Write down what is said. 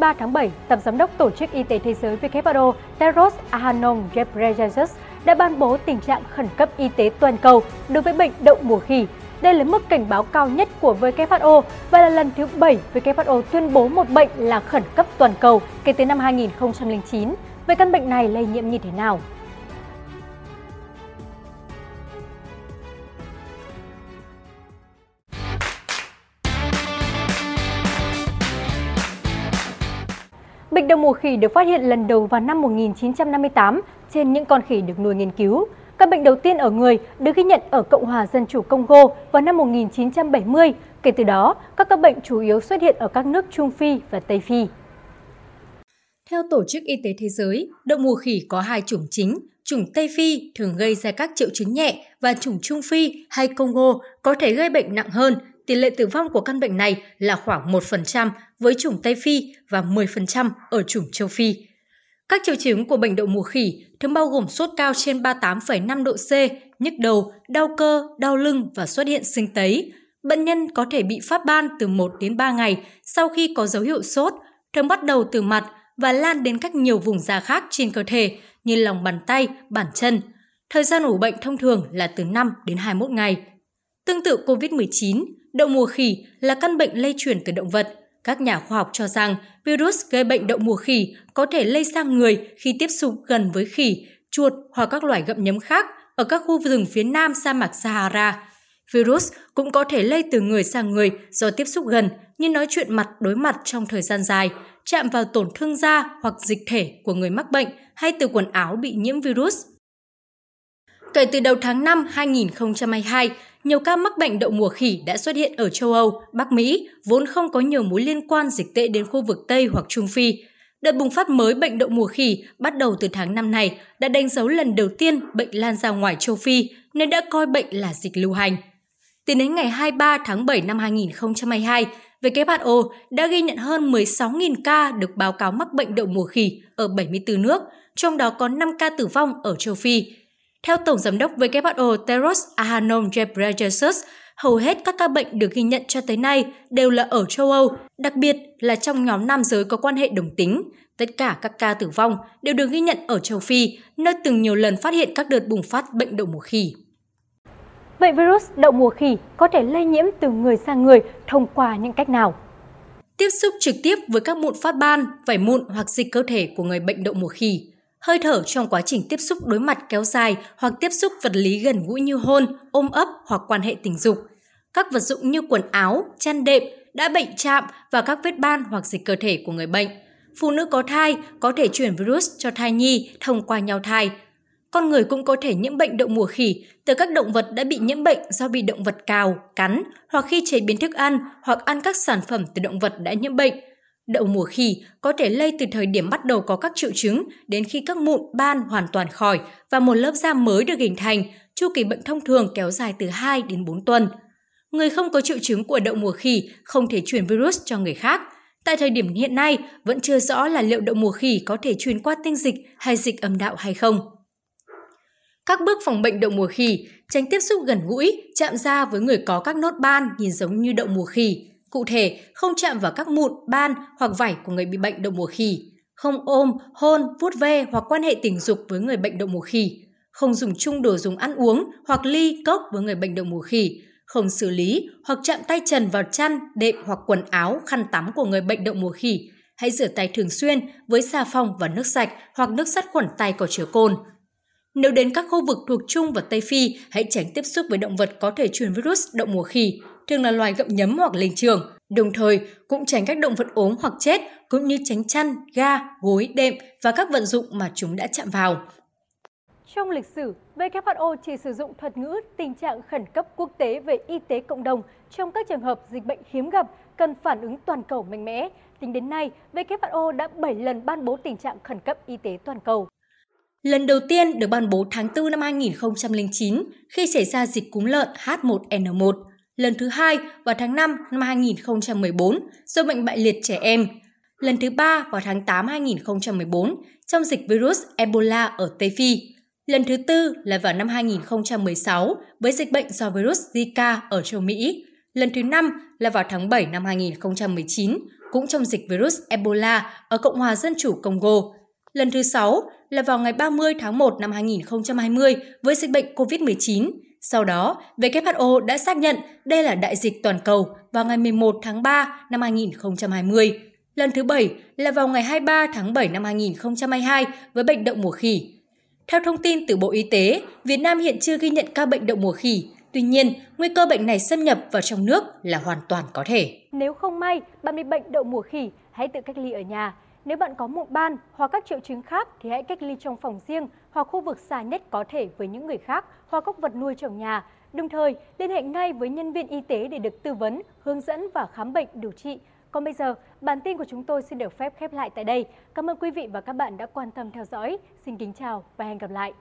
23 tháng 7, Tổng Giám đốc Tổ chức Y tế Thế giới WHO Tedros Adhanom Ghebreyesus đã ban bố tình trạng khẩn cấp y tế toàn cầu đối với bệnh đậu mùa khỉ. Đây là mức cảnh báo cao nhất của WHO và là lần thứ 7 WHO tuyên bố một bệnh là khẩn cấp toàn cầu kể từ năm 2009. Về căn bệnh này lây nhiễm như thế nào? Bệnh đậu mùa khỉ được phát hiện lần đầu vào năm 1958 trên những con khỉ được nuôi nghiên cứu. Các bệnh đầu tiên ở người được ghi nhận ở Cộng hòa Dân chủ Congo vào năm 1970. Kể từ đó, các các bệnh chủ yếu xuất hiện ở các nước Trung Phi và Tây Phi. Theo Tổ chức Y tế Thế giới, đậu mùa khỉ có hai chủng chính. Chủng Tây Phi thường gây ra các triệu chứng nhẹ và chủng Trung Phi hay Congo có thể gây bệnh nặng hơn tỷ lệ tử vong của căn bệnh này là khoảng 1% với chủng Tây Phi và 10% ở chủng châu Phi. Các triệu chứng của bệnh đậu mùa khỉ thường bao gồm sốt cao trên 38,5 độ C, nhức đầu, đau cơ, đau lưng và xuất hiện sinh tấy. Bệnh nhân có thể bị phát ban từ 1 đến 3 ngày sau khi có dấu hiệu sốt, thường bắt đầu từ mặt và lan đến các nhiều vùng da khác trên cơ thể như lòng bàn tay, bàn chân. Thời gian ủ bệnh thông thường là từ 5 đến 21 ngày. Tương tự COVID-19, Đậu mùa khỉ là căn bệnh lây truyền từ động vật. Các nhà khoa học cho rằng virus gây bệnh đậu mùa khỉ có thể lây sang người khi tiếp xúc gần với khỉ, chuột hoặc các loài gặm nhấm khác ở các khu rừng phía nam sa mạc Sahara. Virus cũng có thể lây từ người sang người do tiếp xúc gần như nói chuyện mặt đối mặt trong thời gian dài, chạm vào tổn thương da hoặc dịch thể của người mắc bệnh hay từ quần áo bị nhiễm virus. Kể từ đầu tháng 5 2022, nhiều ca mắc bệnh đậu mùa khỉ đã xuất hiện ở châu Âu, Bắc Mỹ, vốn không có nhiều mối liên quan dịch tễ đến khu vực Tây hoặc Trung Phi. Đợt bùng phát mới bệnh đậu mùa khỉ bắt đầu từ tháng năm này đã đánh dấu lần đầu tiên bệnh lan ra ngoài châu Phi nên đã coi bệnh là dịch lưu hành. Tính đến ngày 23 tháng 7 năm 2022, WHO đã ghi nhận hơn 16.000 ca được báo cáo mắc bệnh đậu mùa khỉ ở 74 nước, trong đó có 5 ca tử vong ở châu Phi, theo Tổng Giám đốc WHO Tedros Adhanom Ghebreyesus, hầu hết các ca bệnh được ghi nhận cho tới nay đều là ở châu Âu, đặc biệt là trong nhóm nam giới có quan hệ đồng tính. Tất cả các ca tử vong đều được ghi nhận ở châu Phi, nơi từng nhiều lần phát hiện các đợt bùng phát bệnh đậu mùa khỉ. Vậy virus đậu mùa khỉ có thể lây nhiễm từ người sang người thông qua những cách nào? Tiếp xúc trực tiếp với các mụn phát ban, vảy mụn hoặc dịch cơ thể của người bệnh đậu mùa khỉ hơi thở trong quá trình tiếp xúc đối mặt kéo dài hoặc tiếp xúc vật lý gần gũi như hôn, ôm ấp hoặc quan hệ tình dục. Các vật dụng như quần áo, chăn đệm đã bệnh chạm và các vết ban hoặc dịch cơ thể của người bệnh. Phụ nữ có thai có thể chuyển virus cho thai nhi thông qua nhau thai. Con người cũng có thể nhiễm bệnh đậu mùa khỉ từ các động vật đã bị nhiễm bệnh do bị động vật cào, cắn hoặc khi chế biến thức ăn hoặc ăn các sản phẩm từ động vật đã nhiễm bệnh Đậu mùa khỉ có thể lây từ thời điểm bắt đầu có các triệu chứng đến khi các mụn ban hoàn toàn khỏi và một lớp da mới được hình thành, chu kỳ bệnh thông thường kéo dài từ 2 đến 4 tuần. Người không có triệu chứng của đậu mùa khỉ không thể truyền virus cho người khác. Tại thời điểm hiện nay, vẫn chưa rõ là liệu đậu mùa khỉ có thể truyền qua tinh dịch hay dịch âm đạo hay không. Các bước phòng bệnh đậu mùa khỉ, tránh tiếp xúc gần gũi, chạm da với người có các nốt ban nhìn giống như đậu mùa khỉ, Cụ thể, không chạm vào các mụn, ban hoặc vảy của người bị bệnh đậu mùa khỉ, không ôm, hôn, vuốt ve hoặc quan hệ tình dục với người bệnh đậu mùa khỉ, không dùng chung đồ dùng ăn uống hoặc ly, cốc với người bệnh đậu mùa khỉ, không xử lý hoặc chạm tay trần vào chăn, đệm hoặc quần áo, khăn tắm của người bệnh đậu mùa khỉ. Hãy rửa tay thường xuyên với xà phòng và nước sạch hoặc nước sát khuẩn tay có chứa cồn. Nếu đến các khu vực thuộc Trung và Tây Phi, hãy tránh tiếp xúc với động vật có thể truyền virus đậu mùa khỉ, thường là loài gặm nhấm hoặc linh trường. Đồng thời, cũng tránh các động vật ốm hoặc chết, cũng như tránh chăn, ga, gối, đệm và các vận dụng mà chúng đã chạm vào. Trong lịch sử, WHO chỉ sử dụng thuật ngữ tình trạng khẩn cấp quốc tế về y tế cộng đồng trong các trường hợp dịch bệnh hiếm gặp cần phản ứng toàn cầu mạnh mẽ. Tính đến nay, WHO đã 7 lần ban bố tình trạng khẩn cấp y tế toàn cầu. Lần đầu tiên được ban bố tháng 4 năm 2009 khi xảy ra dịch cúm lợn H1N1 lần thứ hai vào tháng 5 năm 2014 do bệnh bại liệt trẻ em, lần thứ ba vào tháng 8 2014 trong dịch virus Ebola ở Tây Phi, lần thứ tư là vào năm 2016 với dịch bệnh do virus Zika ở châu Mỹ, lần thứ năm là vào tháng 7 năm 2019, cũng trong dịch virus Ebola ở Cộng hòa Dân chủ Congo. Lần thứ 6 là vào ngày 30 tháng 1 năm 2020 với dịch bệnh COVID-19. Sau đó, WHO đã xác nhận đây là đại dịch toàn cầu vào ngày 11 tháng 3 năm 2020. Lần thứ bảy là vào ngày 23 tháng 7 năm 2022 với bệnh đậu mùa khỉ. Theo thông tin từ Bộ Y tế, Việt Nam hiện chưa ghi nhận ca bệnh đậu mùa khỉ. Tuy nhiên, nguy cơ bệnh này xâm nhập vào trong nước là hoàn toàn có thể. Nếu không may bạn bị bệnh đậu mùa khỉ, hãy tự cách ly ở nhà. Nếu bạn có mụn ban hoặc các triệu chứng khác thì hãy cách ly trong phòng riêng hoặc khu vực xa nhất có thể với những người khác hoặc các vật nuôi trong nhà. Đồng thời, liên hệ ngay với nhân viên y tế để được tư vấn, hướng dẫn và khám bệnh điều trị. Còn bây giờ, bản tin của chúng tôi xin được phép khép lại tại đây. Cảm ơn quý vị và các bạn đã quan tâm theo dõi. Xin kính chào và hẹn gặp lại.